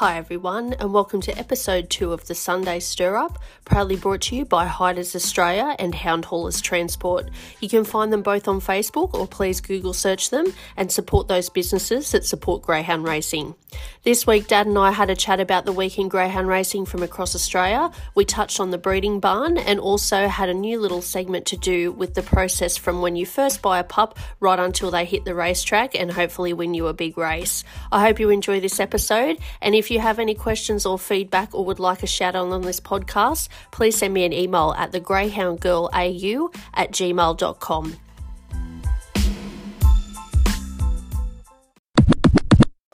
Hi, everyone, and welcome to episode two of the Sunday Stir Up, proudly brought to you by Hiders Australia and Hound Haulers Transport. You can find them both on Facebook or please Google search them and support those businesses that support greyhound racing. This week, Dad and I had a chat about the week in greyhound racing from across Australia. We touched on the breeding barn and also had a new little segment to do with the process from when you first buy a pup right until they hit the racetrack and hopefully win you a big race. I hope you enjoy this episode, and if you have any questions or feedback or would like a shout out on this podcast, please send me an email at thegreyhoundgirlau at gmail.com.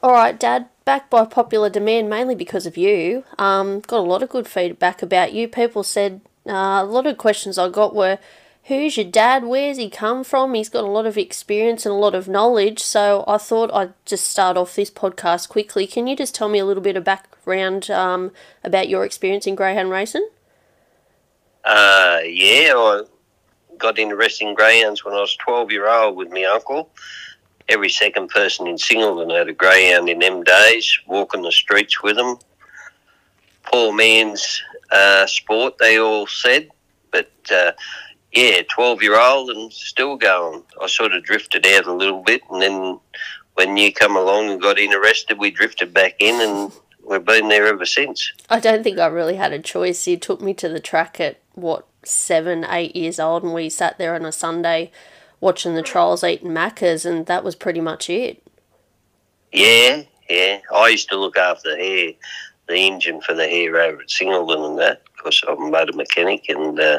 All right, Dad, back by popular demand, mainly because of you. Um, got a lot of good feedback about you. People said uh, a lot of questions I got were, "Who's your dad? Where's he come from? He's got a lot of experience and a lot of knowledge." So I thought I'd just start off this podcast quickly. Can you just tell me a little bit of background um, about your experience in greyhound racing? Uh, yeah, I got into racing greyhounds when I was 12 year old with my uncle every second person in Singleton had a greyhound in them days, walking the streets with them. Poor man's uh, sport, they all said. But uh, yeah, 12 year old and still going. I sort of drifted out a little bit, and then when you come along and got interested, we drifted back in, and we've been there ever since. I don't think I really had a choice. You took me to the track at what seven, eight years old, and we sat there on a Sunday watching the trolls eating Maccas, and that was pretty much it. Yeah, yeah. I used to look after the hare, the engine for the hare over at Singleton and that, because I'm a motor mechanic, and uh,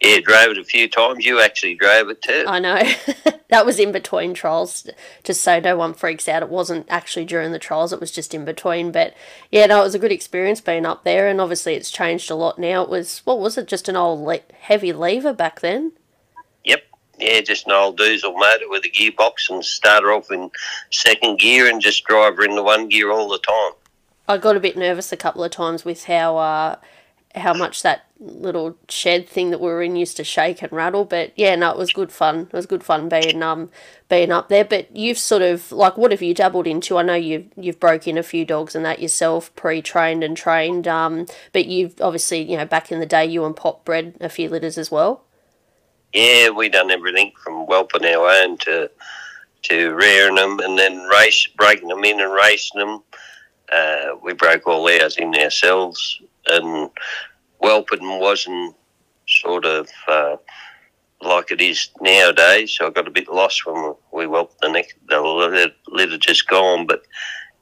yeah, drove it a few times. You actually drove it too. I know. that was in between trials, just so no one freaks out. It wasn't actually during the trials, it was just in between. But yeah, no, it was a good experience being up there, and obviously it's changed a lot now. It was, what was it, just an old le- heavy lever back then? Yep. Yeah, just an old diesel motor with a gearbox and start her off in second gear and just drive her into one gear all the time. I got a bit nervous a couple of times with how uh, how much that little shed thing that we were in used to shake and rattle. But yeah, no, it was good fun. It was good fun being um being up there. But you've sort of like what have you dabbled into? I know you've you've broke in a few dogs and that yourself, pre trained and trained. Um, but you've obviously you know back in the day you and Pop bred a few litters as well. Yeah, we done everything from whelping our own to to rearing them and then race, breaking them in and racing them. Uh, we broke all ours in ourselves, and whelping wasn't sort of uh, like it is nowadays. So I got a bit lost when we whelped the next the litter, litter just gone, but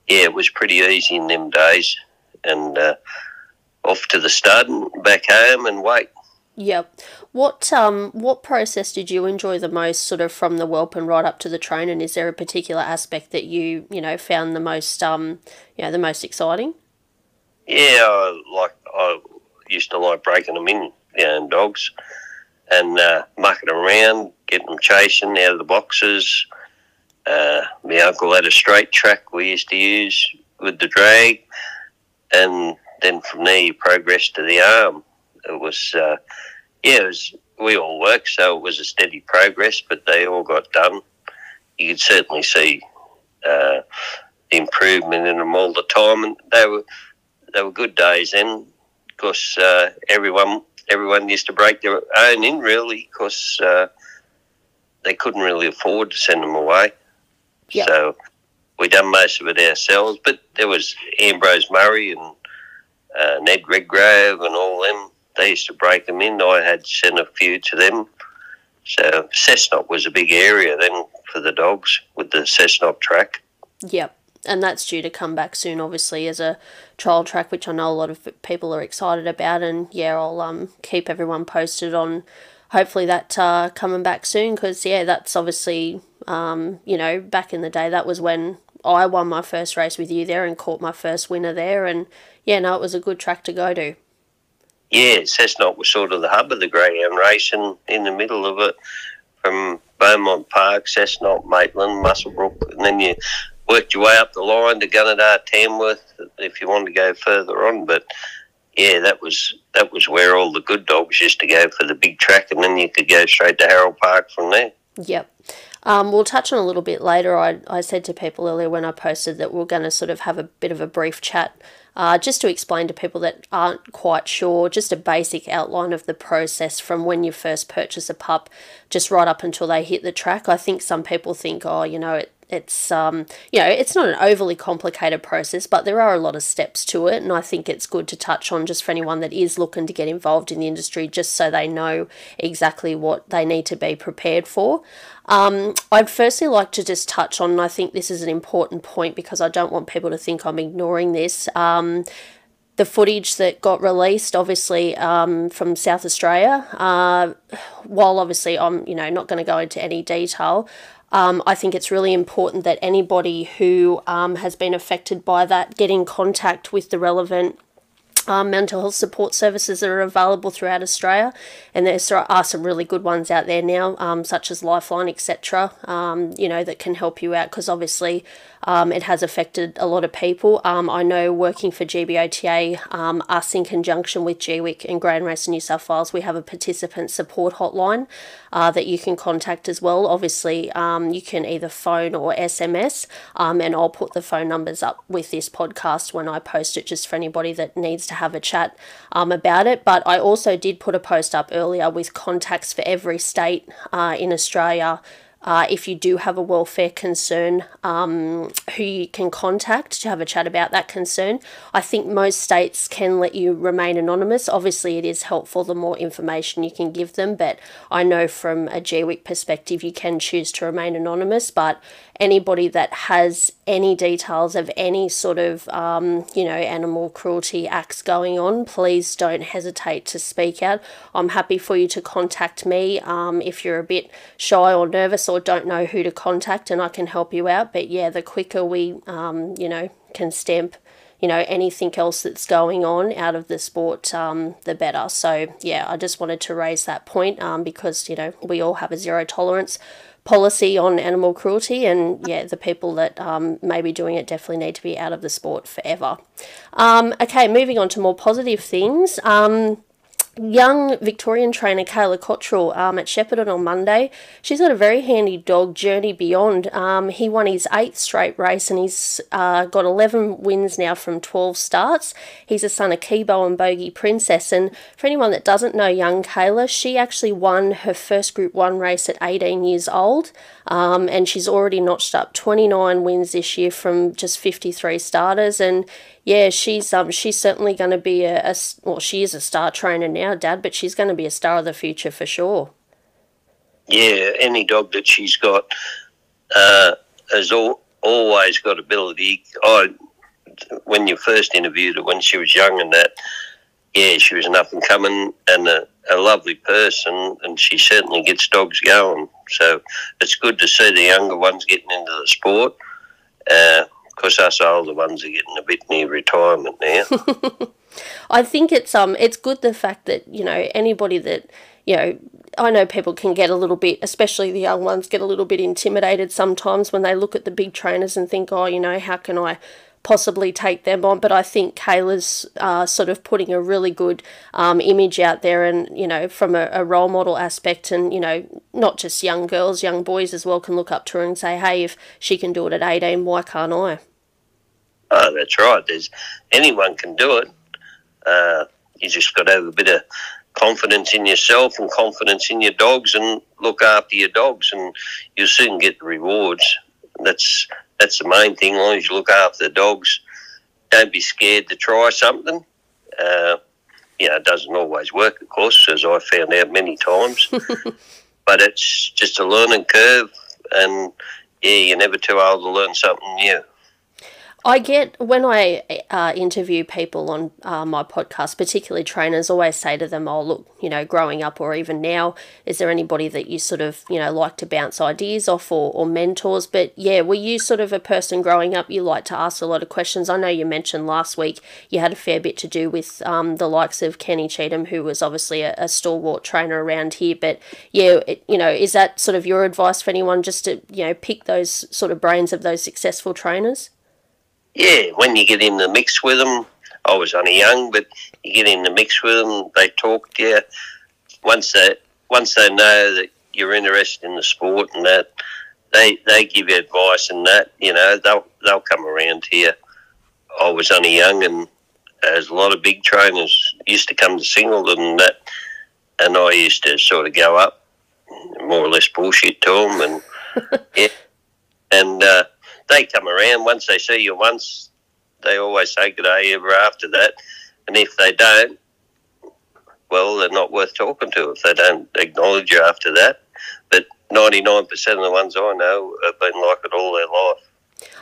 yeah, it was pretty easy in them days, and uh, off to the stud and back home and wait. Yep. What um what process did you enjoy the most, sort of from the whelp and right up to the train? And is there a particular aspect that you you know found the most um you know the most exciting? Yeah, I like I used to like breaking them in, you know, dogs, and uh, mucking around, getting them chasing out of the boxes. Uh, my uncle had a straight track we used to use with the drag, and then from there you progressed to the arm. It was. Uh, yeah, it was, we all worked, so it was a steady progress, but they all got done. You could certainly see uh, improvement in them all the time, and they were they were good days then, because uh, everyone everyone used to break their own in really, because uh, they couldn't really afford to send them away. Yep. So we done most of it ourselves, but there was Ambrose Murray and uh, Ned Redgrave and all them they used to break them in. I had sent a few to them. So Cessnock was a big area then for the dogs with the Cessnock track. Yep. And that's due to come back soon, obviously, as a trial track, which I know a lot of people are excited about. And yeah, I'll um, keep everyone posted on hopefully that uh, coming back soon because yeah, that's obviously um, you know back in the day that was when I won my first race with you there and caught my first winner there, and yeah, no, it was a good track to go to yeah, Cessnock was sort of the hub of the greyhound racing in the middle of it from Beaumont Park, Cessnock, Maitland, Muswellbrook, and then you worked your way up the line to Gunnedah, Tamworth if you wanted to go further on. But yeah, that was that was where all the good dogs used to go for the big track, and then you could go straight to Harold Park from there. Yep. Um, we'll touch on a little bit later. I, I said to people earlier when I posted that we're going to sort of have a bit of a brief chat uh, just to explain to people that aren't quite sure, just a basic outline of the process from when you first purchase a pup, just right up until they hit the track. I think some people think, oh, you know, it, it's um you know it's not an overly complicated process but there are a lot of steps to it and i think it's good to touch on just for anyone that is looking to get involved in the industry just so they know exactly what they need to be prepared for um, i'd firstly like to just touch on and i think this is an important point because i don't want people to think i'm ignoring this um, the footage that got released, obviously um, from South Australia. Uh, while obviously I'm, you know, not going to go into any detail, um, I think it's really important that anybody who um, has been affected by that get in contact with the relevant um, mental health support services that are available throughout Australia, and there are some really good ones out there now, um, such as Lifeline, etc. Um, you know that can help you out because obviously um, it has affected a lot of people. Um, I know working for GBOTA, um, us in conjunction with GWIC and Grand Race New South Wales, we have a participant support hotline uh, that you can contact as well. Obviously, you can either phone or SMS, and I'll put the phone numbers up with this podcast when I post it, just for anybody that needs to have a chat um, about it. But I also did put a post up earlier with contacts for every state uh, in Australia uh, if you do have a welfare concern, um, who you can contact to have a chat about that concern. I think most states can let you remain anonymous. Obviously, it is helpful the more information you can give them, but I know from a GWIC perspective, you can choose to remain anonymous. But anybody that has any details of any sort of, um, you know, animal cruelty acts going on, please don't hesitate to speak out. I'm happy for you to contact me um, if you're a bit shy or nervous or don't know who to contact, and I can help you out. But yeah, the quicker we, um, you know, can stamp you know anything else that's going on out of the sport um, the better so yeah i just wanted to raise that point um, because you know we all have a zero tolerance policy on animal cruelty, and yeah, the people that um, may be doing it definitely need to be out of the sport forever. Um, okay, moving on to more positive things. Um, young Victorian trainer Kayla Cottrell um, at Shepparton on Monday. She's got a very handy dog, Journey Beyond. Um, he won his eighth straight race and he's uh, got 11 wins now from 12 starts. He's a son of Kibo and Bogey Princess. And for anyone that doesn't know young Kayla, she actually won her first Group 1 race at 18 years old. Um, and she's already notched up 29 wins this year from just 53 starters. And yeah, she's um she's certainly going to be a, a well, she is a star trainer now, Dad, but she's going to be a star of the future for sure. Yeah, any dog that she's got uh, has all, always got ability. I when you first interviewed her when she was young and that, yeah, she was an up and coming and a, a lovely person, and she certainly gets dogs going. So it's good to see the younger ones getting into the sport. Uh, because us older ones are getting a bit near retirement now. I think it's um it's good the fact that you know anybody that you know I know people can get a little bit, especially the young ones, get a little bit intimidated sometimes when they look at the big trainers and think, oh, you know, how can I possibly take them on. But I think Kayla's uh, sort of putting a really good um, image out there, and you know, from a, a, role model aspect, and you know, not just young girls, young boys as well can look up to her and say, hey, if she can do it at eighteen, why can't I? Oh, that's right. There's anyone can do it. Uh, you just got to have a bit of confidence in yourself and confidence in your dogs and look after your dogs and you'll soon get the rewards. That's that's the main thing. As long as you look after the dogs, don't be scared to try something. Uh, you know, it doesn't always work, of course, as I found out many times. but it's just a learning curve, and yeah, you're never too old to learn something new. I get when I uh, interview people on uh, my podcast, particularly trainers, always say to them, "Oh, look, you know, growing up or even now, is there anybody that you sort of you know like to bounce ideas off or, or mentors?" But yeah, were you sort of a person growing up you like to ask a lot of questions? I know you mentioned last week you had a fair bit to do with um, the likes of Kenny Cheatham, who was obviously a, a stalwart trainer around here. But yeah, it, you know, is that sort of your advice for anyone just to you know pick those sort of brains of those successful trainers? Yeah, when you get in the mix with them, I was only young, but you get in the mix with them, they talk to you. Once they once they know that you're interested in the sport and that, they they give you advice and that. You know, they'll they'll come around to you. I was only young, and there's a lot of big trainers used to come to Singleton and that, and I used to sort of go up, more or less bullshit to them, and yeah, and uh, they come around once they see you once. They always say good day ever after that, and if they don't, well, they're not worth talking to if they don't acknowledge you after that. But 99% of the ones I know have been like it all their life.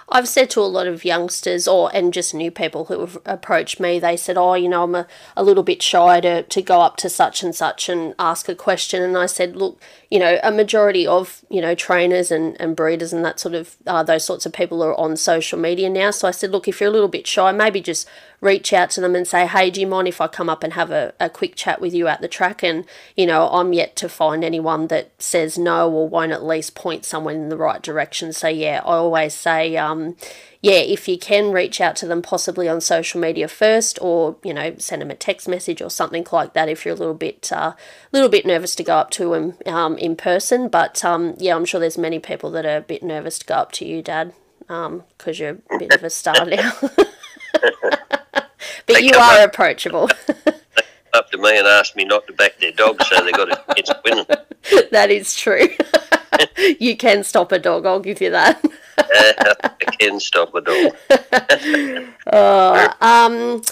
I've said to a lot of youngsters or and just new people who have approached me, they said, Oh, you know, I'm a, a little bit shy to, to go up to such and such and ask a question. And I said, Look, you know, a majority of, you know, trainers and, and breeders and that sort of, uh, those sorts of people are on social media now. So I said, Look, if you're a little bit shy, maybe just reach out to them and say, Hey, do you mind if I come up and have a, a quick chat with you at the track? And, you know, I'm yet to find anyone that says no or won't at least point someone in the right direction. So, yeah, I always say, um, yeah, if you can reach out to them possibly on social media first, or you know, send them a text message or something like that if you're a little bit, a uh, little bit nervous to go up to them um, in person. But um, yeah, I'm sure there's many people that are a bit nervous to go up to you, Dad, because um, you're a bit of a star now. but you are up, approachable. up to me and ask me not to back their dog, so they got a chance winning. That is true. you can stop a dog. I'll give you that. I can stop a dog. uh, um,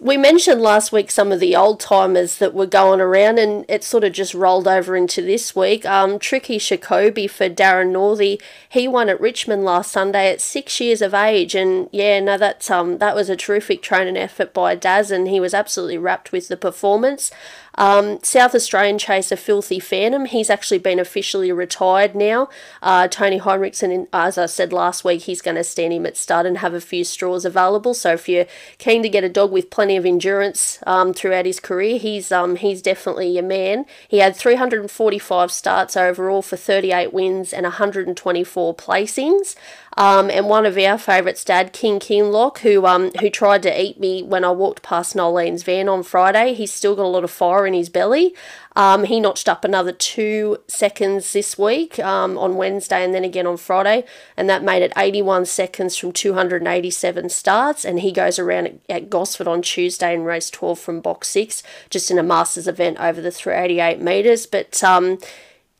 we mentioned last week some of the old timers that were going around, and it sort of just rolled over into this week. Um, Tricky Shakobi for Darren Northey, he won at Richmond last Sunday at six years of age, and yeah, no, that's um that was a terrific training effort by Daz, and he was absolutely rapt with the performance. Um, South Australian chaser Filthy Phantom, he's actually been officially retired now. Uh, Tony Heinrichsen, as I said last week, he's going to stand him at stud and have a few straws available. So if you're keen to get a dog with plenty of endurance um, throughout his career, he's um, he's definitely your man. He had 345 starts overall for 38 wins and 124 placings. Um, and one of our favourites, Dad, King Kinlock, who um, who tried to eat me when I walked past Nolene's van on Friday. He's still got a lot of fire in his belly. Um, he notched up another two seconds this week um, on Wednesday and then again on Friday, and that made it 81 seconds from 287 starts. And he goes around at, at Gosford on Tuesday and race 12 from box six, just in a Masters event over the 388 metres. But um,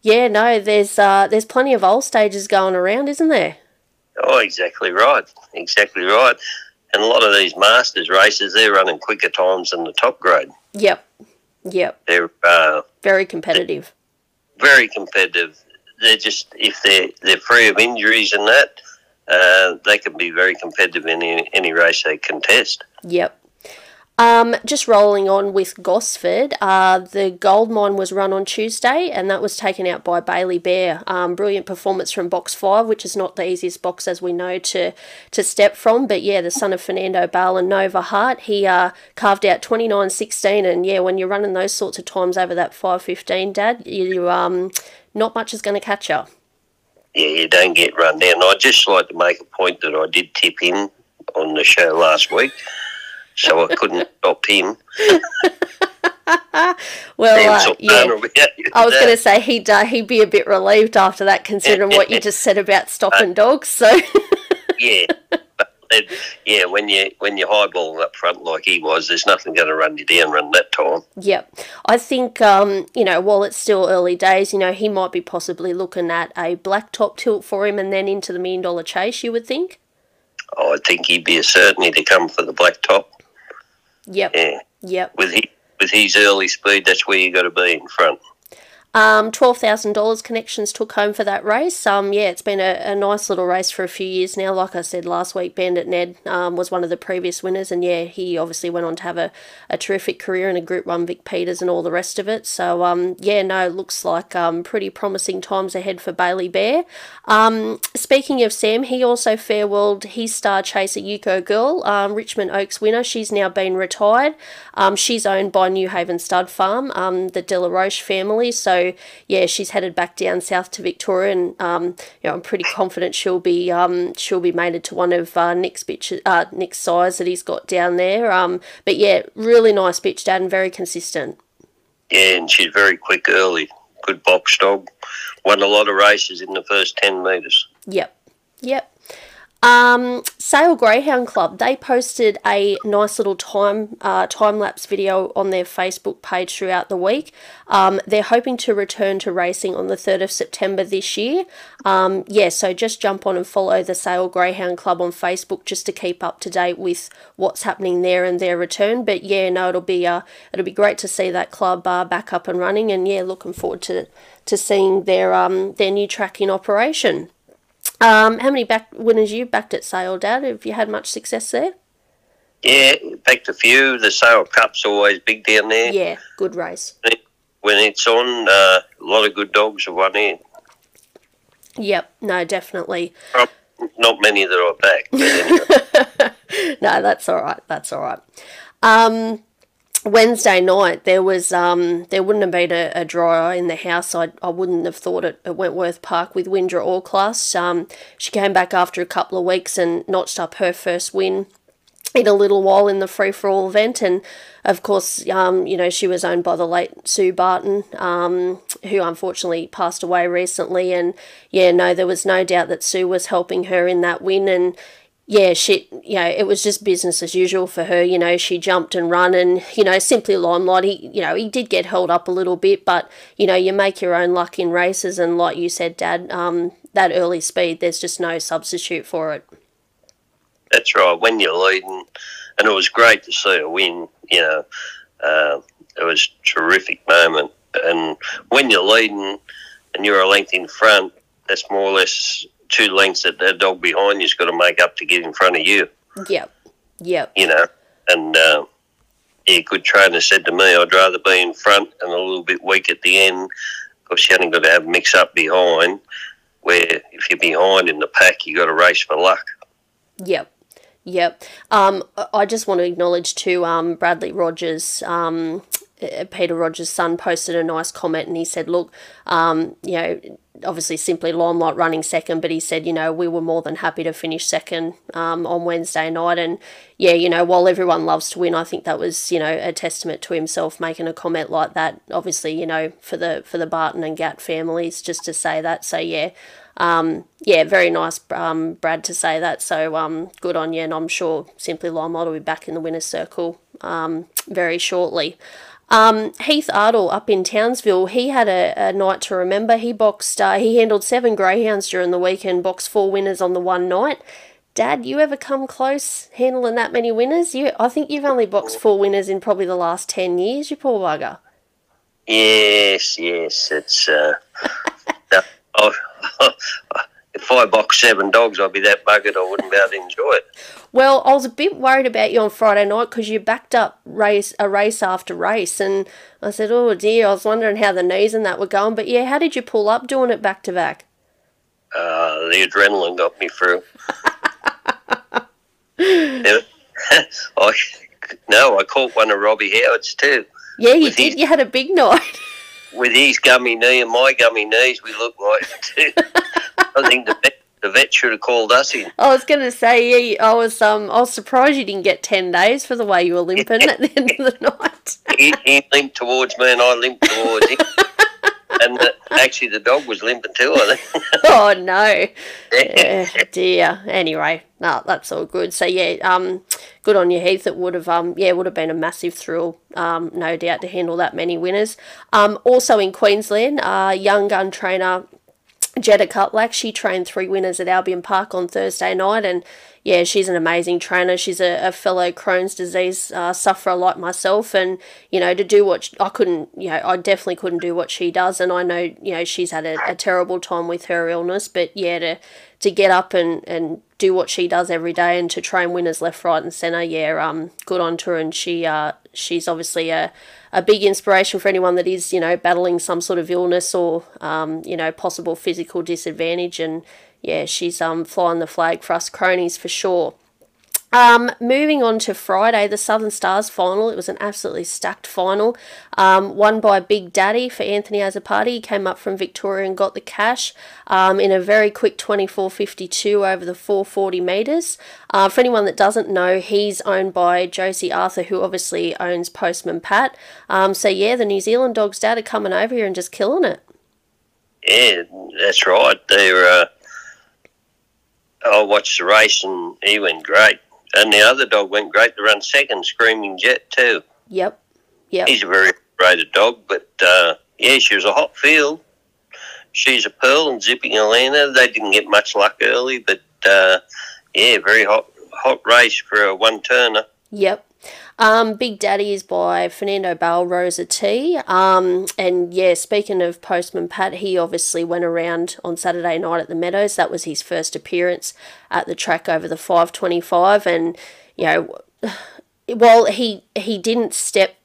yeah, no, there's uh, there's plenty of old stages going around, isn't there? Oh, exactly right. Exactly right. And a lot of these masters races, they're running quicker times than the top grade. Yep. Yep. They're uh, very competitive. Very competitive. They're just if they're they're free of injuries and that, uh, they can be very competitive in any, any race they contest. Yep. Um, just rolling on with Gosford, uh, the gold mine was run on Tuesday and that was taken out by Bailey Bear. Um, brilliant performance from box five, which is not the easiest box as we know to to step from. But yeah, the son of Fernando Bale and Nova Hart, he uh, carved out 29.16. And yeah, when you're running those sorts of times over that 5.15, Dad, you um, not much is going to catch you. Yeah, you don't get run down. I'd just like to make a point that I did tip in on the show last week so I couldn't stop him. well, uh, yeah. I was going to say he'd uh, he'd be a bit relieved after that, considering what you just said about stopping dogs. So yeah, yeah, when you when you're highballing up front like he was, there's nothing going to run you down run that time. Yep, I think um, you know while it's still early days, you know he might be possibly looking at a black top tilt for him, and then into the million dollar chase. You would think. Oh, I think he'd be a certainty to come for the black top. Yep. Yeah. Yep. With his, with his early speed, that's where you got to be in front. Um, twelve thousand dollars connections took home for that race. Um, yeah, it's been a, a, nice little race for a few years now. Like I said last week, Bandit Ned um, was one of the previous winners, and yeah, he obviously went on to have a, a terrific career in a Group One Vic Peters and all the rest of it. So um, yeah, no, looks like um, pretty promising times ahead for Bailey Bear. Um, speaking of Sam, he also farewelled his star chaser Yuko Girl, um, Richmond Oaks winner. She's now been retired. Um, she's owned by New Haven Stud Farm, um, the De La Roche family. So yeah, she's headed back down south to Victoria, and um, you know, I'm pretty confident she'll be um, she'll be mated to one of uh, Nick's bitch uh, Nick's sires that he's got down there. Um, but yeah, really nice bitch, Dad, and very consistent. Yeah, and she's very quick early. good box dog. Won a lot of races in the first 10 metres. Yep. Yep. Um, Sale Greyhound Club, they posted a nice little time uh, time lapse video on their Facebook page throughout the week. Um, they're hoping to return to racing on the 3rd of September this year. Um, yeah, so just jump on and follow the Sale Greyhound Club on Facebook just to keep up to date with what's happening there and their return. But yeah, no, it'll be uh, it'll be great to see that club uh, back up and running, and yeah, looking forward to to seeing their um their new track in operation. Um, how many back winners you backed at Sale, Dad? Have you had much success there? Yeah, backed a few. The Sale Cup's always big down there. Yeah, good race. When it's on, uh, a lot of good dogs have won in. Yep, no, definitely. Um, not many that I back. but anyway. no, that's all right. That's all right. Um, Wednesday night there was um there wouldn't have been a, a draw in the house. I I wouldn't have thought it at Wentworth Park with Windra All Class. Um, she came back after a couple of weeks and notched up her first win in a little while in the free for all event, and of course, um, you know she was owned by the late Sue Barton, um, who unfortunately passed away recently. And yeah, no, there was no doubt that Sue was helping her in that win, and yeah, she, you know, it was just business as usual for her. You know, she jumped and run, and you know, simply limelight. He, you know, he did get held up a little bit, but you know, you make your own luck in races, and like you said, Dad, um, that early speed, there's just no substitute for it. That's right. When you're leading, and it was great to see her win. You know, uh, it was a terrific moment. And when you're leading, and you're a length in front, that's more or less two lengths that that dog behind you's got to make up to get in front of you. Yep, yep. You know, and uh, yeah, good trainer said to me, I'd rather be in front and a little bit weak at the end because you haven't got to have mix up behind. Where if you're behind in the pack, you got to race for luck. Yep. Yep. Um, I just want to acknowledge too, um, Bradley Rogers, um, uh, Peter Rogers' son, posted a nice comment and he said, look, um, you know, obviously simply Limelight running second, but he said, you know, we were more than happy to finish second um, on Wednesday night. And yeah, you know, while everyone loves to win, I think that was, you know, a testament to himself making a comment like that. Obviously, you know, for the for the Barton and Gatt families, just to say that. So yeah, um, yeah, very nice, um, Brad, to say that. So um, good on you, and I'm sure Simply Limelight will be back in the winners' circle um, very shortly. Um, Heath Ardle up in Townsville, he had a, a night to remember. He boxed, uh, he handled seven greyhounds during the weekend, boxed four winners on the one night. Dad, you ever come close handling that many winners? You, I think you've only boxed four winners in probably the last ten years. You poor bugger. Yes, yes, it's. Uh, oh, if I box seven dogs, I'd be that buggered I wouldn't be able to enjoy it. Well, I was a bit worried about you on Friday night because you backed up race a race after race, and I said, "Oh dear," I was wondering how the knees and that were going. But yeah, how did you pull up doing it back to back? Uh, the adrenaline got me through. yeah. I, no, I caught one of Robbie Howard's too. Yeah, you did. His, you had a big night. with his gummy knee and my gummy knees, we looked like two. I think the vet, the vet should have called us in. I was going to say, yeah, I was um, I was surprised you didn't get ten days for the way you were limping at the end of the night. he, he limped towards me, and I limped towards him. and the, actually, the dog was limping too. I think. oh no, yeah, dear. Anyway, no, that's all good. So yeah, um, good on you, Heath. It would have, um, yeah, would have been a massive thrill, um, no doubt, to handle that many winners. Um, also in Queensland, uh, young gun trainer Jetta Cutlack, she trained three winners at Albion Park on Thursday night, and yeah, she's an amazing trainer. She's a, a fellow Crohn's disease uh, sufferer like myself, and you know, to do what she, I couldn't, you know, I definitely couldn't do what she does, and I know, you know, she's had a, a terrible time with her illness, but yeah, to to get up and and do what she does every day and to train winners left, right, and centre, yeah, um, good on her, and she uh, she's obviously a a big inspiration for anyone that is, you know, battling some sort of illness or, um, you know, possible physical disadvantage. And yeah, she's um, flying the flag for us cronies for sure. Um, moving on to Friday, the Southern Stars final. It was an absolutely stacked final. Um, won by Big Daddy for Anthony Azzopardi. He came up from Victoria and got the cash um, in a very quick 24.52 over the 440 metres. Uh, for anyone that doesn't know, he's owned by Josie Arthur, who obviously owns Postman Pat. Um, so yeah, the New Zealand Dogs dad are coming over here and just killing it. Yeah, that's right. They're. Uh, I watched the race and he went great, and the other dog went great to run second, Screaming Jet too. Yep. Yep. He's a very rated dog, but uh, yeah, she was a hot field. She's a pearl and zipping Atlanta. They didn't get much luck early, but uh, yeah, very hot hot race for a one turner. Yep. Um, Big Daddy is by Fernando Bale Rosa T. Um, and yeah, speaking of Postman Pat, he obviously went around on Saturday night at the Meadows. That was his first appearance at the track over the 525. And, you know, while he, he didn't step,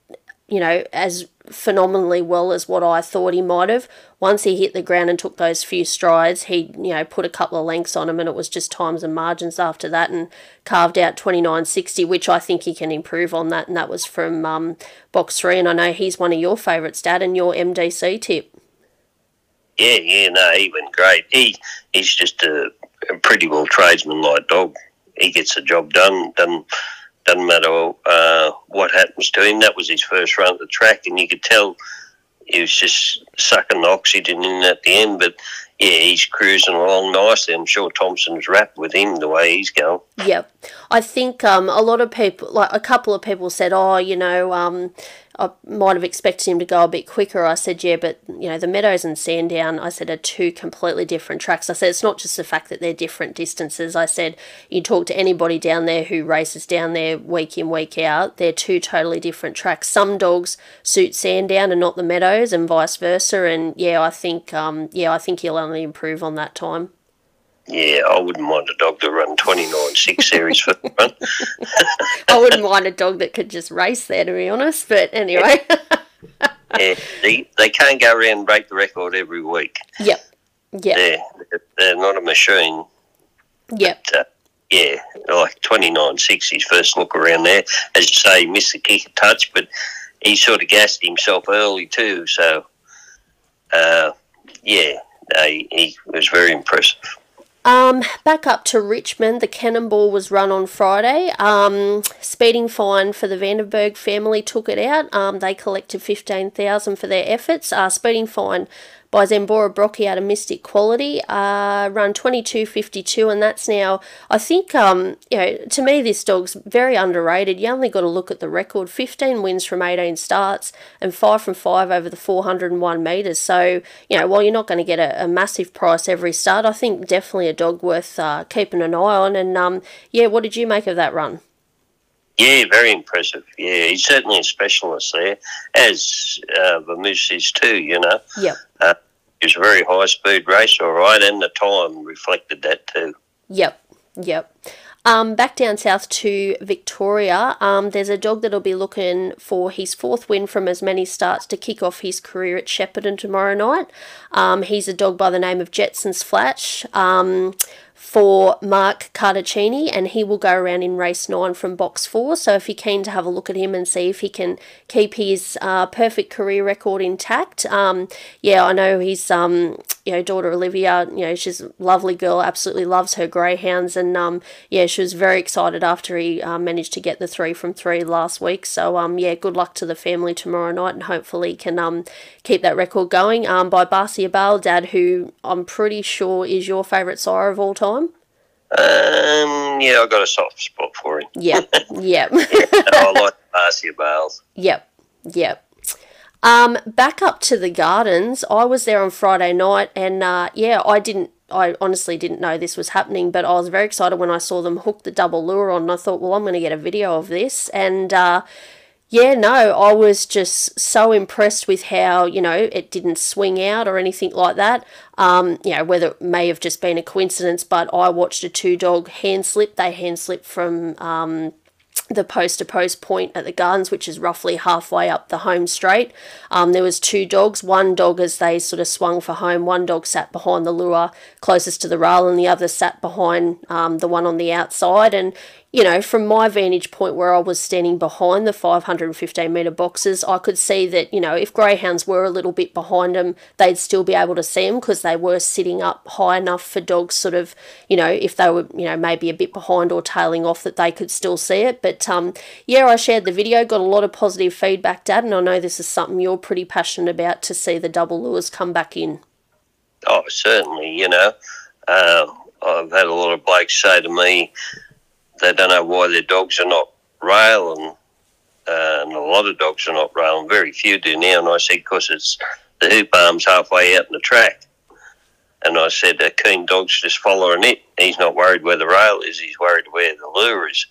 you know, as phenomenally well as what I thought he might have. Once he hit the ground and took those few strides, he you know put a couple of lengths on him, and it was just times and margins after that, and carved out twenty nine sixty, which I think he can improve on that, and that was from um, box three, and I know he's one of your favourites, Dad, and your MDC tip. Yeah, yeah, no, he went great. He he's just a, a pretty well tradesman like dog. He gets the job done. Done doesn't matter uh, what happens to him. That was his first run at the track, and you could tell he was just sucking the oxygen in at the end. But yeah, he's cruising along nicely. I'm sure Thompson's rapt with him the way he's going. Yep, I think um, a lot of people, like a couple of people, said, "Oh, you know, um, I might have expected him to go a bit quicker. I said, yeah, but you know, the Meadows and Sandown, I said, are two completely different tracks. I said, it's not just the fact that they're different distances. I said, you talk to anybody down there who races down there week in, week out, they're two totally different tracks. Some dogs suit Sandown and not the Meadows, and vice versa. And yeah, I think, um, yeah, I think he'll only improve on that time. Yeah, I wouldn't mind a dog to run 29 6 series for the run. I wouldn't mind a dog that could just race there, to be honest. But anyway. yeah, they, they can't go around and break the record every week. Yep. Yep. They're, they're not a machine. Yep. But, uh, yeah, like 29 6, his first look around there. As you say, he missed the kick a touch, but he sort of gassed himself early too. So, uh, yeah, he, he was very impressive. Um, back up to Richmond, the Cannonball was run on Friday. Um, speeding fine for the Vandenberg family took it out. Um, they collected fifteen thousand for their efforts. Uh, speeding fine by Zambora Brocky out of Mystic Quality, uh, run 22.52, and that's now, I think, um, you know, to me, this dog's very underrated. You only got to look at the record 15 wins from 18 starts and 5 from 5 over the 401 metres. So, you know, while you're not going to get a, a, massive price every start, I think definitely a dog worth uh, keeping an eye on. And um, yeah, what did you make of that run? Yeah, very impressive. Yeah, he's certainly a specialist there, as uh, is too, you know. Yep. Uh, he was a very high speed race, all right, and the time reflected that too. Yep, yep. Um, back down south to Victoria, um, there's a dog that'll be looking for his fourth win from as many starts to kick off his career at Shepparton tomorrow night. Um, he's a dog by the name of Jetson's Flash. For Mark Cartacini, and he will go around in race nine from box four. So if you're keen to have a look at him and see if he can keep his uh, perfect career record intact, um, yeah, I know he's um, you know daughter Olivia, you know she's a lovely girl, absolutely loves her greyhounds, and um, yeah, she was very excited after he uh, managed to get the three from three last week. So um, yeah, good luck to the family tomorrow night, and hopefully can um keep that record going. Um, by Barcia Bale, Dad, who I'm pretty sure is your favourite sire of all time. Um, yeah, I got a soft spot for him. Yep, yep. I like Barcia Bales. Yep, yep. Um, back up to the gardens. I was there on Friday night, and uh, yeah, I didn't. I honestly didn't know this was happening, but I was very excited when I saw them hook the double lure on. And I thought, well, I'm going to get a video of this, and uh, yeah, no, I was just so impressed with how, you know, it didn't swing out or anything like that. Um, you know, whether it may have just been a coincidence, but I watched a two dog hand slip. They hand slipped from um, the post to post point at the gardens, which is roughly halfway up the home straight. Um, there was two dogs. One dog, as they sort of swung for home, one dog sat behind the lure closest to the rail, and the other sat behind um, the one on the outside. And you know, from my vantage point where I was standing behind the 515 metre boxes, I could see that, you know, if greyhounds were a little bit behind them, they'd still be able to see them because they were sitting up high enough for dogs sort of, you know, if they were, you know, maybe a bit behind or tailing off that they could still see it. But um, yeah, I shared the video, got a lot of positive feedback, Dad, and I know this is something you're pretty passionate about to see the double lures come back in. Oh, certainly. You know, uh, I've had a lot of blokes say to me they don't know why their dogs are not rail, and, uh, and a lot of dogs are not rail, and very few do now. And I said, because it's the hoop arm's halfway out in the track. And I said, a keen dog's just following it. He's not worried where the rail is, he's worried where the lure is.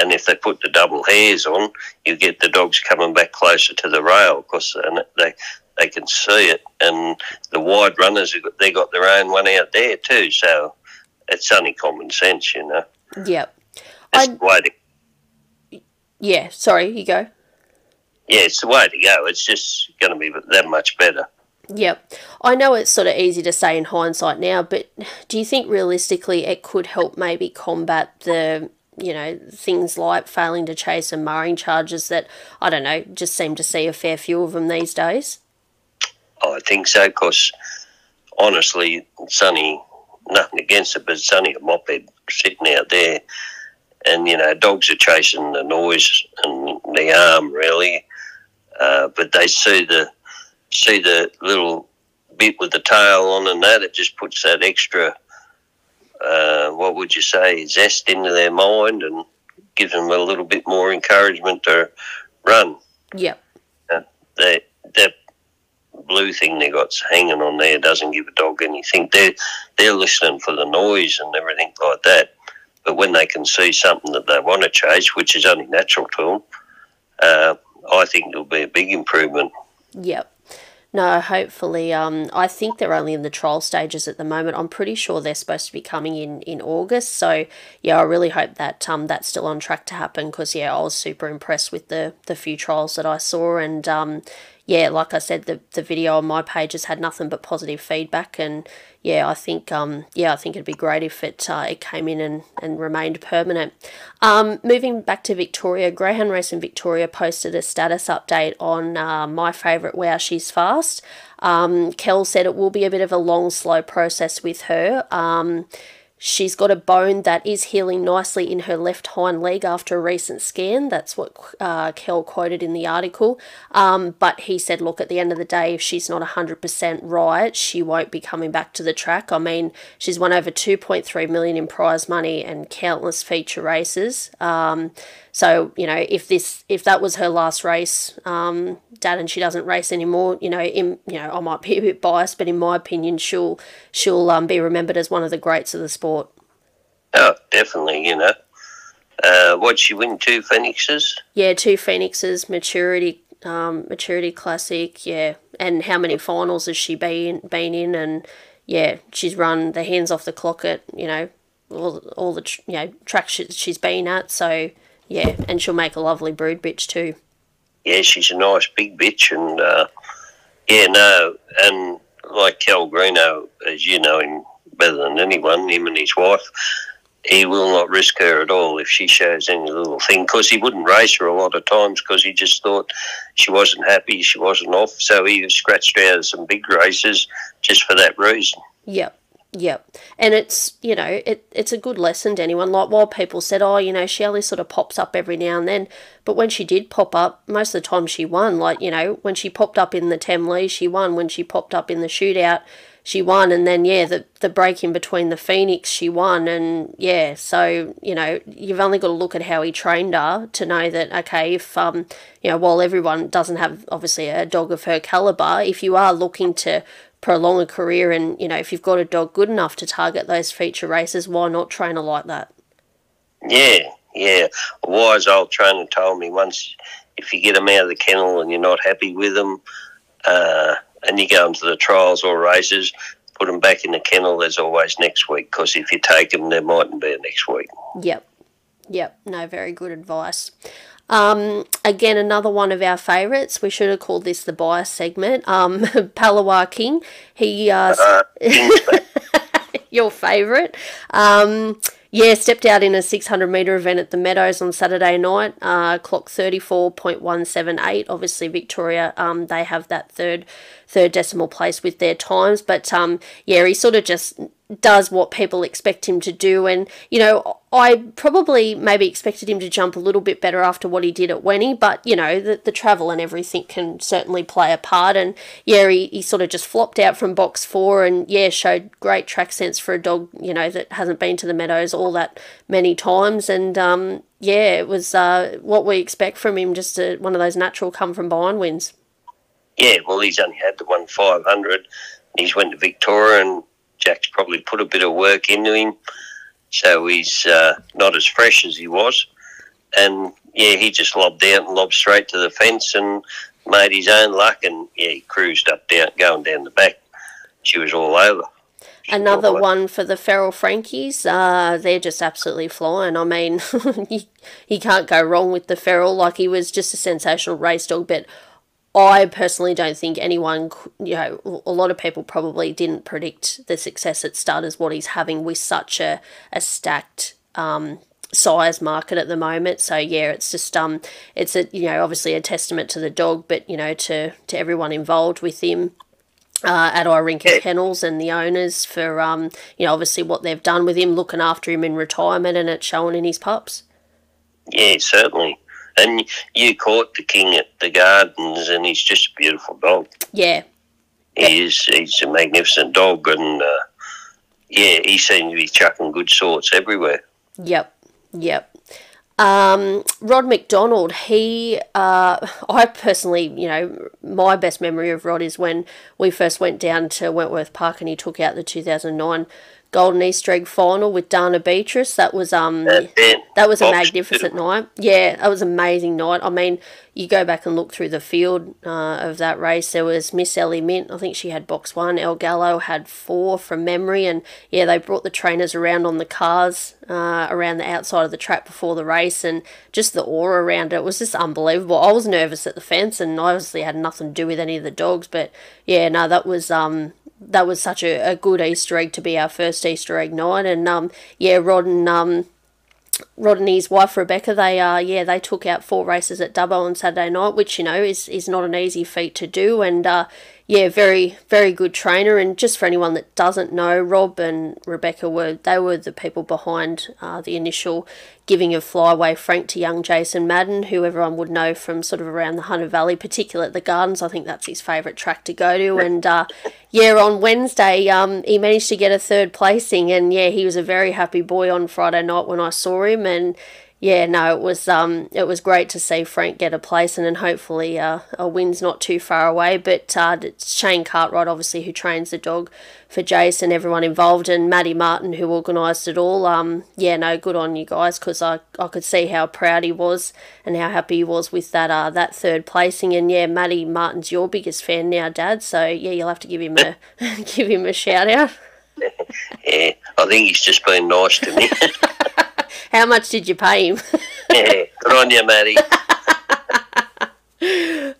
And if they put the double hares on, you get the dogs coming back closer to the rail because they they can see it. And the wide runners, they got their own one out there too. So it's only common sense, you know. Yep. It's the way to, yeah, sorry, you go. Yeah, it's the way to go. It's just going to be that much better. Yep. I know it's sort of easy to say in hindsight now, but do you think realistically it could help maybe combat the, you know, things like failing to chase and marring charges that, I don't know, just seem to see a fair few of them these days? Oh, I think so, because honestly, Sonny, nothing against it, but Sonny a moped sitting out there, and you know, dogs are chasing the noise and the arm really, uh, but they see the see the little bit with the tail on and that, it just puts that extra, uh, what would you say, zest into their mind and gives them a little bit more encouragement to run. Yep. Uh, that, that blue thing they got hanging on there doesn't give a dog anything. They're, they're listening for the noise and everything like that. But when they can see something that they want to chase, which is only natural to them, uh, I think it'll be a big improvement. Yep. No, hopefully. Um, I think they're only in the trial stages at the moment. I'm pretty sure they're supposed to be coming in in August. So yeah, I really hope that um that's still on track to happen. Because yeah, I was super impressed with the the few trials that I saw, and um yeah, like I said, the the video on my page has had nothing but positive feedback, and yeah, I think um yeah, I think it'd be great if it uh, it came in and, and remained permanent. Um, moving back to Victoria, Greyhound Racing Victoria posted a status update on uh, my favourite Wow She's Fast. Um, Kel said it will be a bit of a long, slow process with her. Um, She's got a bone that is healing nicely in her left hind leg after a recent scan. That's what uh, Kel quoted in the article. Um, but he said, look, at the end of the day, if she's not 100% right, she won't be coming back to the track. I mean, she's won over 2.3 million in prize money and countless feature races. Um, so you know, if this if that was her last race, um, dad, and she doesn't race anymore, you know, in you know, I might be a bit biased, but in my opinion, she'll she'll um, be remembered as one of the greats of the sport. Oh, definitely. You know, uh, what she win two phoenixes? Yeah, two phoenixes, maturity, um, maturity classic. Yeah, and how many finals has she been been in? And yeah, she's run the hands off the clock at you know all all the you know tracks she's been at. So yeah, and she'll make a lovely brood bitch too. Yeah, she's a nice big bitch, and uh, yeah, no, and like Cal Greenough, as you know him better than anyone, him and his wife, he will not risk her at all if she shows any little thing because he wouldn't race her a lot of times because he just thought she wasn't happy, she wasn't off. So he scratched her out of some big races just for that reason. Yep. Yep. And it's, you know, it, it's a good lesson to anyone. Like, while people said, oh, you know, she only sort of pops up every now and then. But when she did pop up, most of the time she won. Like, you know, when she popped up in the Temlee, she won. When she popped up in the shootout, she won. And then, yeah, the, the break in between the Phoenix, she won. And, yeah, so, you know, you've only got to look at how he trained her to know that, okay, if, um, you know, while everyone doesn't have, obviously, a dog of her caliber, if you are looking to prolong a career and you know if you've got a dog good enough to target those feature races why not train her like that? Yeah yeah. A wise old trainer told me once if you get them out of the kennel and you're not happy with them uh, and you go into the trials or races put them back in the kennel there's always next week because if you take them there mightn't be a next week. Yep. Yep. No very good advice um, again, another one of our favourites. We should have called this the bias segment. Um, Palawa King. He uh, uh your favourite. Um, yeah, stepped out in a 600 metre event at the Meadows on Saturday night. Uh, clock 34.178. Obviously, Victoria, um, they have that third third decimal place with their times. But um, yeah, he sort of just does what people expect him to do. And, you know, I probably maybe expected him to jump a little bit better after what he did at Wenny, but, you know, the, the travel and everything can certainly play a part. And, yeah, he, he sort of just flopped out from box four and, yeah, showed great track sense for a dog, you know, that hasn't been to the Meadows all that many times. And, um, yeah, it was uh, what we expect from him, just a, one of those natural come from behind wins. Yeah, well, he's only had the one 500. He's went to Victoria and Jack's probably put a bit of work into him, so he's uh, not as fresh as he was. And yeah, he just lobbed out and lobbed straight to the fence and made his own luck. And yeah, he cruised up down, going down the back. She was all over. Another one for the Feral Frankies. Uh, they're just absolutely flying. I mean, you, you can't go wrong with the Feral. Like, he was just a sensational race dog, but I personally don't think anyone, you know, a lot of people probably didn't predict the success at as what he's having with such a, a stacked um, size market at the moment. So yeah, it's just um, it's a you know obviously a testament to the dog, but you know to to everyone involved with him. Uh, at Irinka Kennels and the owners for um, you know obviously what they've done with him, looking after him in retirement, and it's showing in his pups. Yeah, certainly. And you caught the king at the gardens, and he's just a beautiful dog. Yeah. He is. He's a magnificent dog, and uh, yeah, he seems to be chucking good sorts everywhere. Yep. Yep. Um, Rod McDonald, he, uh, I personally, you know, my best memory of Rod is when we first went down to Wentworth Park and he took out the 2009 Golden Easter egg final with Dana Beatrice. That was um that was a magnificent night. Yeah, that was an amazing night. I mean, you go back and look through the field uh, of that race. There was Miss Ellie Mint. I think she had box one. El Gallo had four from memory, and yeah, they brought the trainers around on the cars uh, around the outside of the track before the race, and just the aura around it was just unbelievable. I was nervous at the fence, and I obviously had nothing to do with any of the dogs, but yeah, no, that was um that was such a, a good Easter egg to be our first Easter egg night. And um, yeah, Rod and um, Rod and his wife Rebecca, they uh, yeah, they took out four races at Dubbo on Saturday night, which you know is is not an easy feat to do. And uh, yeah, very very good trainer. And just for anyone that doesn't know, Rob and Rebecca were they were the people behind uh, the initial giving of Flyway Frank to young Jason Madden, who everyone would know from sort of around the Hunter Valley, particularly at the Gardens. I think that's his favourite track to go to. And uh, yeah, on Wednesday, um, he managed to get a third placing, and yeah, he was a very happy boy on Friday night when I saw him, and yeah, no, it was um, it was great to see Frank get a place, and then hopefully uh, a win's not too far away. But uh, Shane Cartwright, obviously, who trains the dog for Jason, everyone involved, and Maddie Martin, who organised it all. Um, yeah, no, good on you guys, because I, I could see how proud he was and how happy he was with that uh, that third placing. And yeah, Maddie Martin's your biggest fan now, Dad. So yeah, you'll have to give him a give him a shout out. yeah, I think he's just been nice to me. How much did you pay him? yeah, good on you, Matty.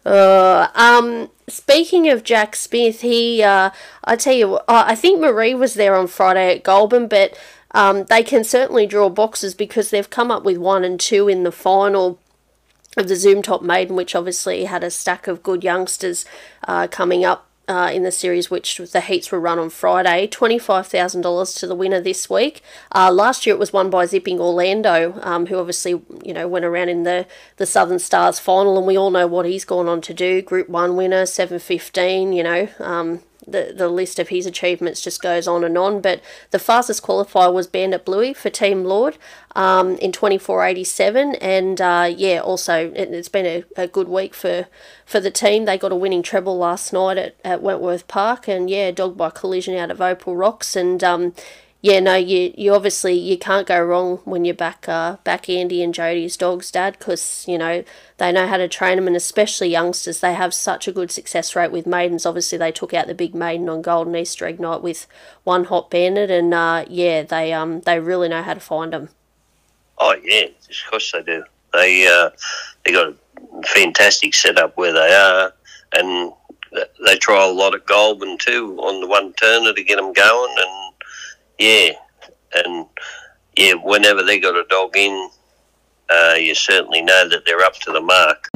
Uh, um, speaking of Jack Smith, he, uh, I tell you, I think Marie was there on Friday at Goulburn, but um, they can certainly draw boxes because they've come up with one and two in the final of the Zoom Top Maiden, which obviously had a stack of good youngsters uh, coming up uh, in the series, which the heats were run on Friday. $25,000 to the winner this week. Uh, last year it was won by Zipping Orlando, um, who obviously, you know, went around in the, the Southern Stars final, and we all know what he's gone on to do. Group 1 winner, 715, you know, um, the, the list of his achievements just goes on and on. But the fastest qualifier was Bandit Bluey for Team Lord um, in 24.87. And uh, yeah, also it, has been a, a good week for, for the team. They got a winning treble last night at, at Wentworth Park. And yeah, dog by collision out of Opal Rocks. And um, yeah, no, you you obviously you can't go wrong when you're back uh, back Andy and Jody's dogs, Dad, because you know they know how to train them, and especially youngsters, they have such a good success rate with maidens. Obviously, they took out the big maiden on Golden Easter egg night with one hot bandit, and uh, yeah, they um they really know how to find them. Oh yeah, of course they do. They uh, they got a fantastic setup where they are, and they try a lot at Goulburn too on the one turner to get them going and yeah, and yeah, whenever they got a dog in, uh, you certainly know that they're up to the mark.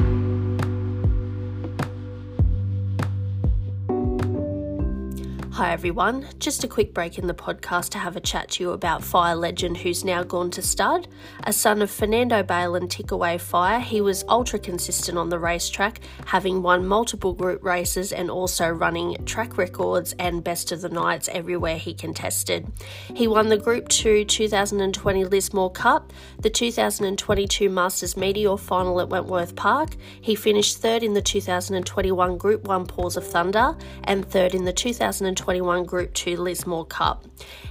Hi everyone, just a quick break in the podcast to have a chat to you about Fire Legend who's now gone to stud. A son of Fernando Bale and Tickaway Fire, he was ultra consistent on the racetrack, having won multiple group races and also running track records and best of the nights everywhere he contested. He won the Group 2 2020 Lismore Cup, the 2022 Masters Meteor final at Wentworth Park. He finished third in the 2021 Group 1 Paws of Thunder and third in the 2020 2021 Group 2 Lismore Cup.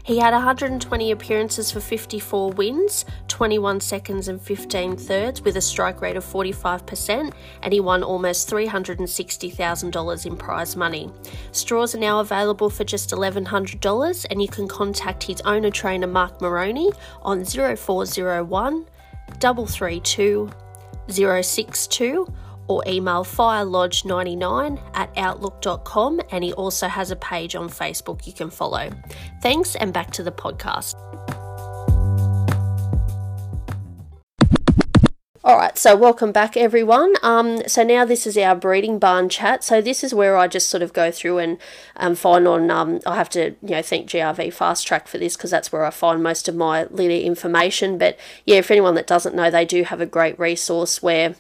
He had 120 appearances for 54 wins, 21 seconds, and 15 thirds with a strike rate of 45%, and he won almost $360,000 in prize money. Straws are now available for just $1,100, and you can contact his owner trainer Mark Moroney on 0401 332 062 or email firelodge99 at outlook.com and he also has a page on Facebook you can follow. Thanks and back to the podcast. All right, so welcome back, everyone. Um, so now this is our breeding barn chat. So this is where I just sort of go through and um, find on. Um, I have to, you know, thank GRV Fast Track for this because that's where I find most of my litter information. But yeah, for anyone that doesn't know, they do have a great resource where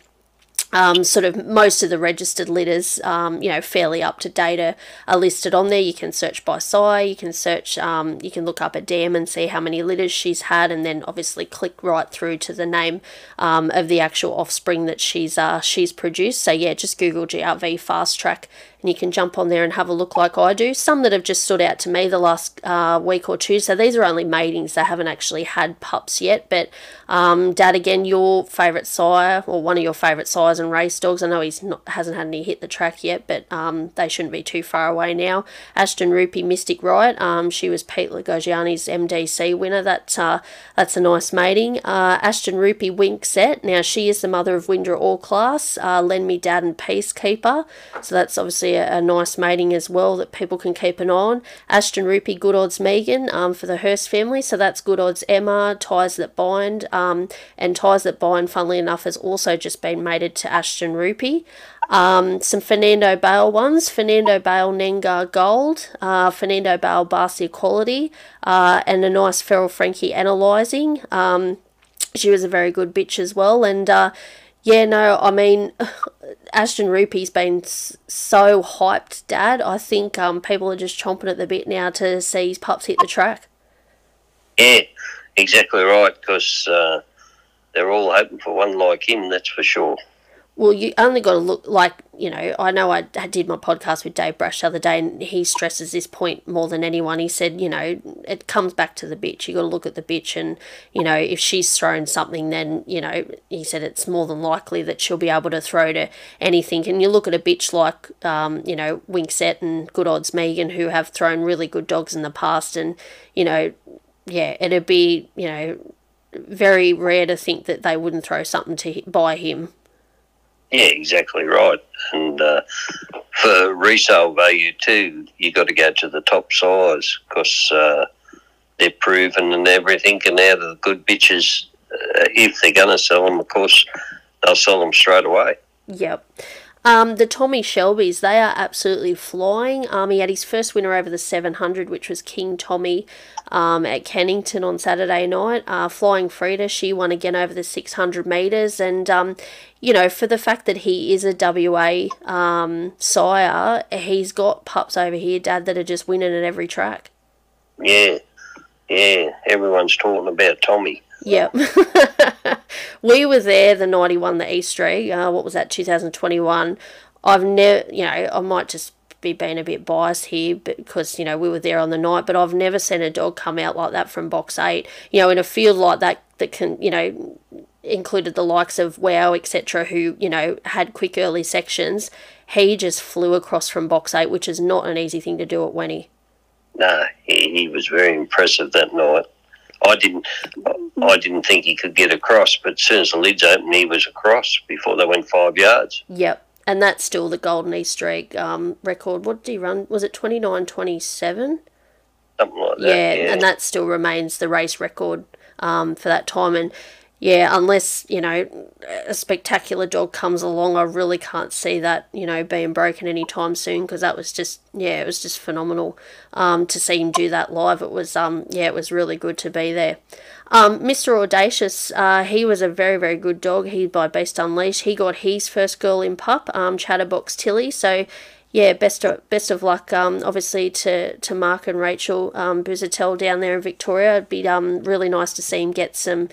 um, sort of most of the registered litters, um, you know, fairly up to date are, are, listed on there. You can search by sire, you can search, um, you can look up a dam and see how many litters she's had, and then obviously click right through to the name um, of the actual offspring that she's uh, she's produced. So yeah, just Google GRV Fast Track and you can jump on there and have a look like I do. Some that have just stood out to me the last uh, week or two. So these are only matings; they haven't actually had pups yet. But um, Dad, again, your favourite sire or one of your favourite sires and race dogs. I know he's not hasn't had any hit the track yet, but um, they shouldn't be too far away now. Ashton Rupee Mystic Riot. Um, she was Pete Lagogiani's MDC winner. That uh, that's a nice mating. Uh, Ashton Rupee Wink Set. Now she is the mother of Windra All Class. Uh, Lend Me Dad and Peacekeeper. So that's obviously a, a, nice mating as well that people can keep an eye on. Ashton Rupee, Good Odds Megan um, for the Hurst family. So that's Good Odds Emma, Ties That Bind. Um, and Ties That Bind, funnily enough, has also just been mated to Ashton Rupee. Um, some Fernando Bale ones Fernando Bale Nengar Gold, uh, Fernando Bale Barcia Quality, uh, and a nice Feral Frankie Analyzing. Um, she was a very good bitch as well. And uh, yeah, no, I mean, Ashton Rupee's been so hyped, Dad. I think um, people are just chomping at the bit now to see his pups hit the track. Yeah, exactly right, because uh, they're all hoping for one like him, that's for sure well, you only got to look like, you know, I know I did my podcast with Dave Brash the other day and he stresses this point more than anyone. He said, you know, it comes back to the bitch. You got to look at the bitch and, you know, if she's thrown something, then, you know, he said it's more than likely that she'll be able to throw to anything. And you look at a bitch like, um, you know, Winkset and Good Odds Megan who have thrown really good dogs in the past and, you know, yeah, it'd be, you know, very rare to think that they wouldn't throw something to by him yeah, exactly right. And uh, for resale value too, you got to go to the top size because uh, they're proven and everything. And out of the good bitches, uh, if they're going to sell them, of course, they'll sell them straight away. Yep. Um, the Tommy Shelbys, they are absolutely flying. Um, he had his first winner over the 700, which was King Tommy um, at Cannington on Saturday night. Uh, Flying Frida, she won again over the 600 metres. And, um, you know, for the fact that he is a WA um, sire, he's got pups over here, Dad, that are just winning at every track. Yeah, yeah. Everyone's talking about Tommy. Yep. we were there the night he won the egg. Uh, what was that, 2021? I've never, you know, I might just be being a bit biased here because, you know, we were there on the night, but I've never seen a dog come out like that from box eight. You know, in a field like that, that can, you know, included the likes of Wow, etc., who, you know, had quick early sections. He just flew across from box eight, which is not an easy thing to do at Wenny. No, he, he was very impressive that night. I didn't I didn't think he could get across, but as soon as the lids opened, he was across before they went five yards. Yep. And that's still the Golden Easter egg um, record. What did he run? Was it 29 27? Something like that. Yeah, yeah, and that still remains the race record um, for that time. And yeah, unless, you know, a spectacular dog comes along, I really can't see that, you know, being broken anytime soon because that was just, yeah, it was just phenomenal um, to see him do that live. It was, um, yeah, it was really good to be there. Um, Mr. Audacious, uh, he was a very, very good dog. He, by Beast Unleashed, he got his first girl in pup, um, Chatterbox Tilly. So, yeah, best of, best of luck, um, obviously, to, to Mark and Rachel um, Buzatel down there in Victoria. It'd be um, really nice to see him get some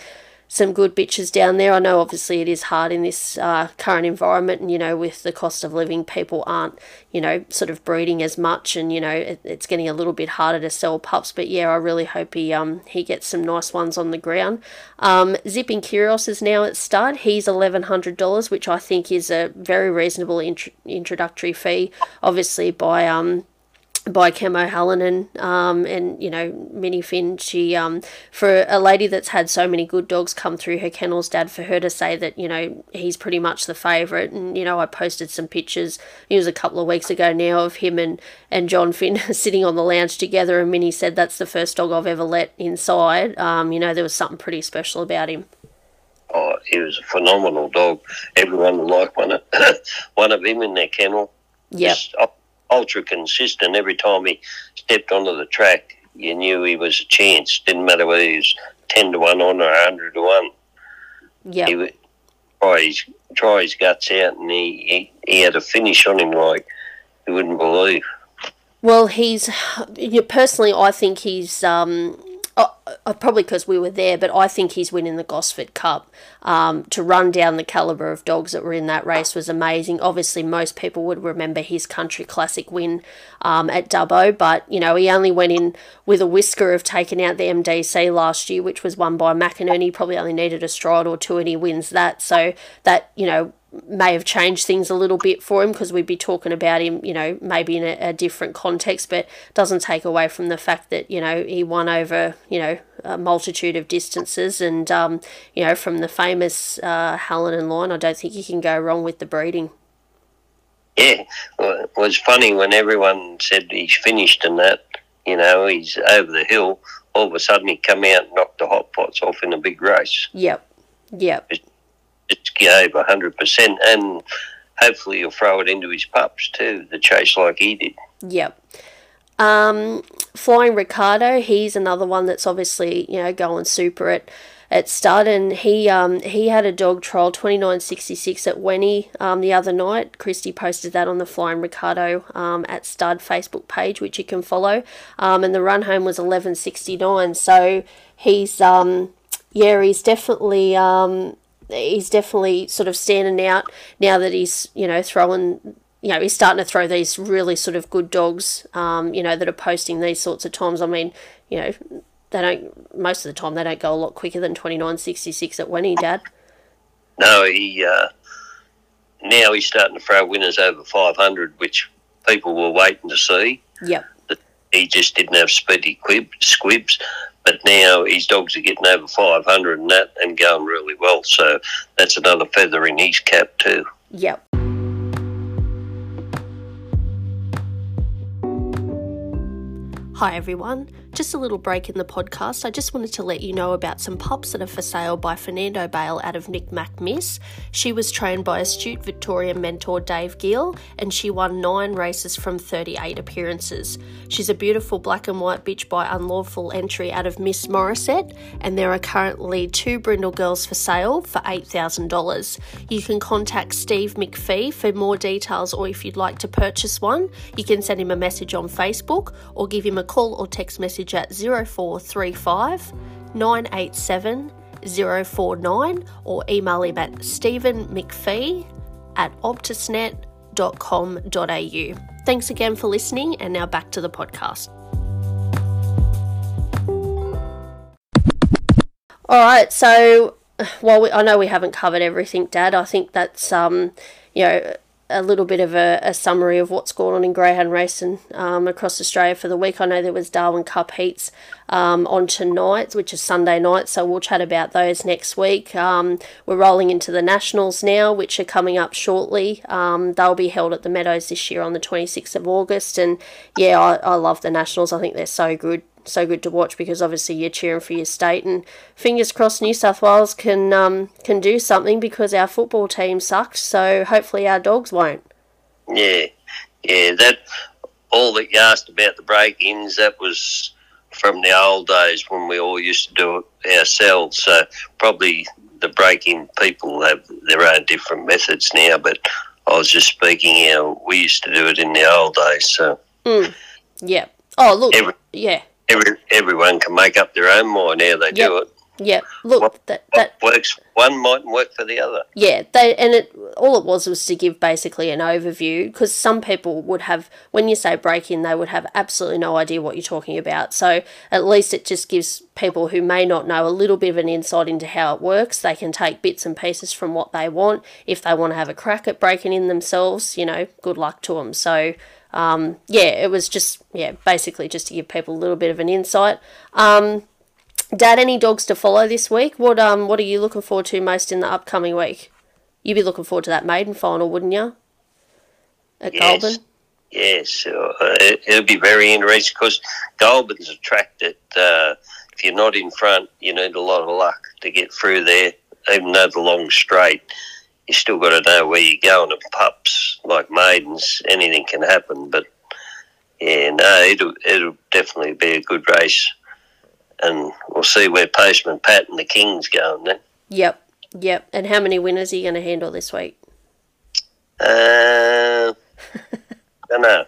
some good bitches down there. I know obviously it is hard in this uh, current environment, and you know, with the cost of living, people aren't, you know, sort of breeding as much, and you know, it, it's getting a little bit harder to sell pups. But yeah, I really hope he um he gets some nice ones on the ground. Um, Zipping Curios is now at stud. He's eleven hundred dollars, which I think is a very reasonable int- introductory fee. Obviously by um by Cam O'Halloran um, and you know Minnie Finn. She um, for a lady that's had so many good dogs come through her kennels, Dad, for her to say that you know he's pretty much the favourite. And you know I posted some pictures. It was a couple of weeks ago now of him and and John Finn sitting on the lounge together. And Minnie said that's the first dog I've ever let inside. Um, you know there was something pretty special about him. Oh, he was a phenomenal dog. Everyone would like one of one of him in their kennel. Yeah ultra consistent. Every time he stepped onto the track, you knew he was a chance. Didn't matter whether he was 10 to 1 on or 100 to 1. Yeah. He would try his, try his guts out, and he, he, he had a finish on him like you wouldn't believe. Well, he's personally, I think he's um, uh, probably because we were there, but I think he's winning the Gosford Cup. Um, to run down the calibre of dogs that were in that race was amazing. Obviously, most people would remember his Country Classic win um, at Dubbo, but you know he only went in with a whisker of taking out the MDC last year, which was won by McInerney. He probably only needed a stride or two, and he wins that. So that you know may have changed things a little bit for him because we'd be talking about him, you know, maybe in a, a, different context, but doesn't take away from the fact that, you know, he won over, you know, a multitude of distances. And, um, you know, from the famous uh, and line, I don't think you can go wrong with the breeding. Yeah, well, it was funny when everyone said he's finished and that, you know, he's over the hill. All of a sudden, he come out and knocked the hot pots off in a big race. Yep, yep. It's, just gave 100% and hopefully he'll throw it into his pups too, the chase like he did. Yep. Um, Flying Ricardo, he's another one that's obviously, you know, going super at at stud and he um he had a dog trial 2966 at Wenny um the other night. Christy posted that on the Flying Ricardo um at stud Facebook page which you can follow. Um and the run home was 1169. So he's um yeah, he's definitely um he's definitely sort of standing out now that he's you know throwing you know he's starting to throw these really sort of good dogs um, you know that are posting these sorts of times i mean you know they don't most of the time they don't go a lot quicker than 29.66 at Wenny dad no he uh, now he's starting to throw winners over 500 which people were waiting to see yep he just didn't have speedy quib, squibs but now his dogs are getting over 500 and that and going really well. So that's another feather in his cap too. Yep. Hi everyone. Just a little break in the podcast. I just wanted to let you know about some pups that are for sale by Fernando Bale out of Nick Mac Miss. She was trained by astute Victorian mentor Dave Gill and she won nine races from 38 appearances. She's a beautiful black and white bitch by unlawful entry out of Miss Morissette, and there are currently two brindle girls for sale for $8,000. You can contact Steve McPhee for more details, or if you'd like to purchase one, you can send him a message on Facebook or give him a call or text message message at 0435 987 049 or email him at stephenmcphee at optusnet.com.au. Thanks again for listening, and now back to the podcast. All right, so while we, I know we haven't covered everything, Dad, I think that's um, you know a little bit of a, a, summary of what's going on in greyhound racing um, across Australia for the week. I know there was Darwin Cup heats um, on tonight, which is Sunday night, so we'll chat about those next week. Um, we're rolling into the Nationals now, which are coming up shortly. Um, they'll be held at the Meadows this year on the 26th of August, and yeah, I, I love the Nationals. I think they're so good. So good to watch because obviously you're cheering for your state, and fingers crossed New South Wales can um, can do something because our football team sucks. So hopefully our dogs won't. Yeah, yeah. That all that you asked about the break-ins that was from the old days when we all used to do it ourselves. So probably the break-in people have their own different methods now, but I was just speaking how we used to do it in the old days. So Mm. Yeah. Oh, look. Every- yeah. Every, everyone can make up their own mind how they do it. Yeah. Look. What, that that works one mightn't work for the other. Yeah, they and it all it was was to give basically an overview because some people would have when you say break in they would have absolutely no idea what you're talking about. So at least it just gives people who may not know a little bit of an insight into how it works. They can take bits and pieces from what they want. If they want to have a crack at breaking in themselves, you know, good luck to them. So um, yeah, it was just yeah basically just to give people a little bit of an insight. Um, Dad, any dogs to follow this week? What um what are you looking forward to most in the upcoming week? You'd be looking forward to that maiden final, wouldn't you? At Yes. Goulburn. Yes, uh, it, it'll be very interesting because Goulburn's a track that uh, if you're not in front, you need a lot of luck to get through there. Even though the long straight, you still got to know where you're going. And pups like maidens, anything can happen. But yeah, no, it'll it'll definitely be a good race, and we'll see where Postman Pat and the Kings going then. Yep, yep. And how many winners are you going to handle this week? Uh, don't know.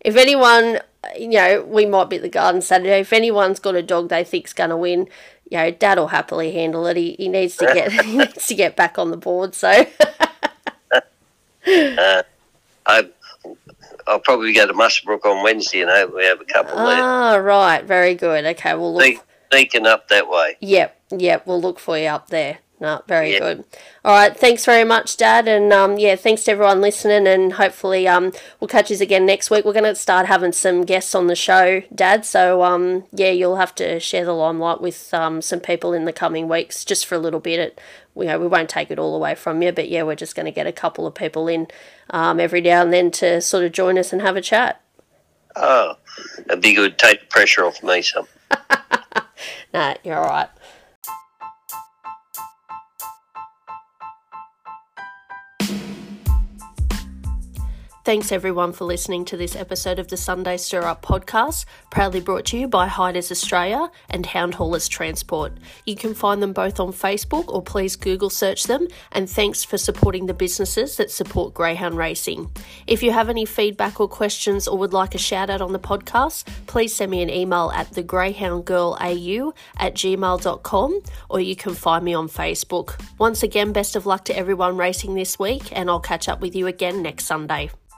If anyone, you know, we might be at the Garden Saturday. If anyone's got a dog they think's going to win, you know, Dad will happily handle it. He, he needs to get he needs to get back on the board. So I, I'll probably go to Muswellbrook on Wednesday and hope we have a couple there. ah, right, very good. Okay, we'll look. Sneaking up that way. Yep, yep, we'll look for you up there. No, very Yep. good. All right, thanks very much, Dad, and um, yeah, thanks to everyone listening, and hopefully um, we'll catch you again next week. We're going to start having some guests on the show, Dad. So um, yeah, you'll have to share the limelight with um, some people in the coming weeks, just for a little bit. It, you know, we won't take it all away from you, but yeah, we're just going to get a couple of people in um, every now and then to sort of join us and have a chat. Oh, it'd be good. Take the pressure off me some. Nah, you're all right. Thanks everyone for listening to this episode of the Sunday Stir Up podcast, proudly brought to you by Hiders Australia and Hound Haulers Transport. You can find them both on Facebook or please Google search them. And thanks for supporting the businesses that support greyhound racing. If you have any feedback or questions or would like a shout out on the podcast, please send me an email at thegreyhoundgirlau at gmail.com or you can find me on Facebook. Once again, best of luck to everyone racing this week, and I'll catch up with you again next Sunday.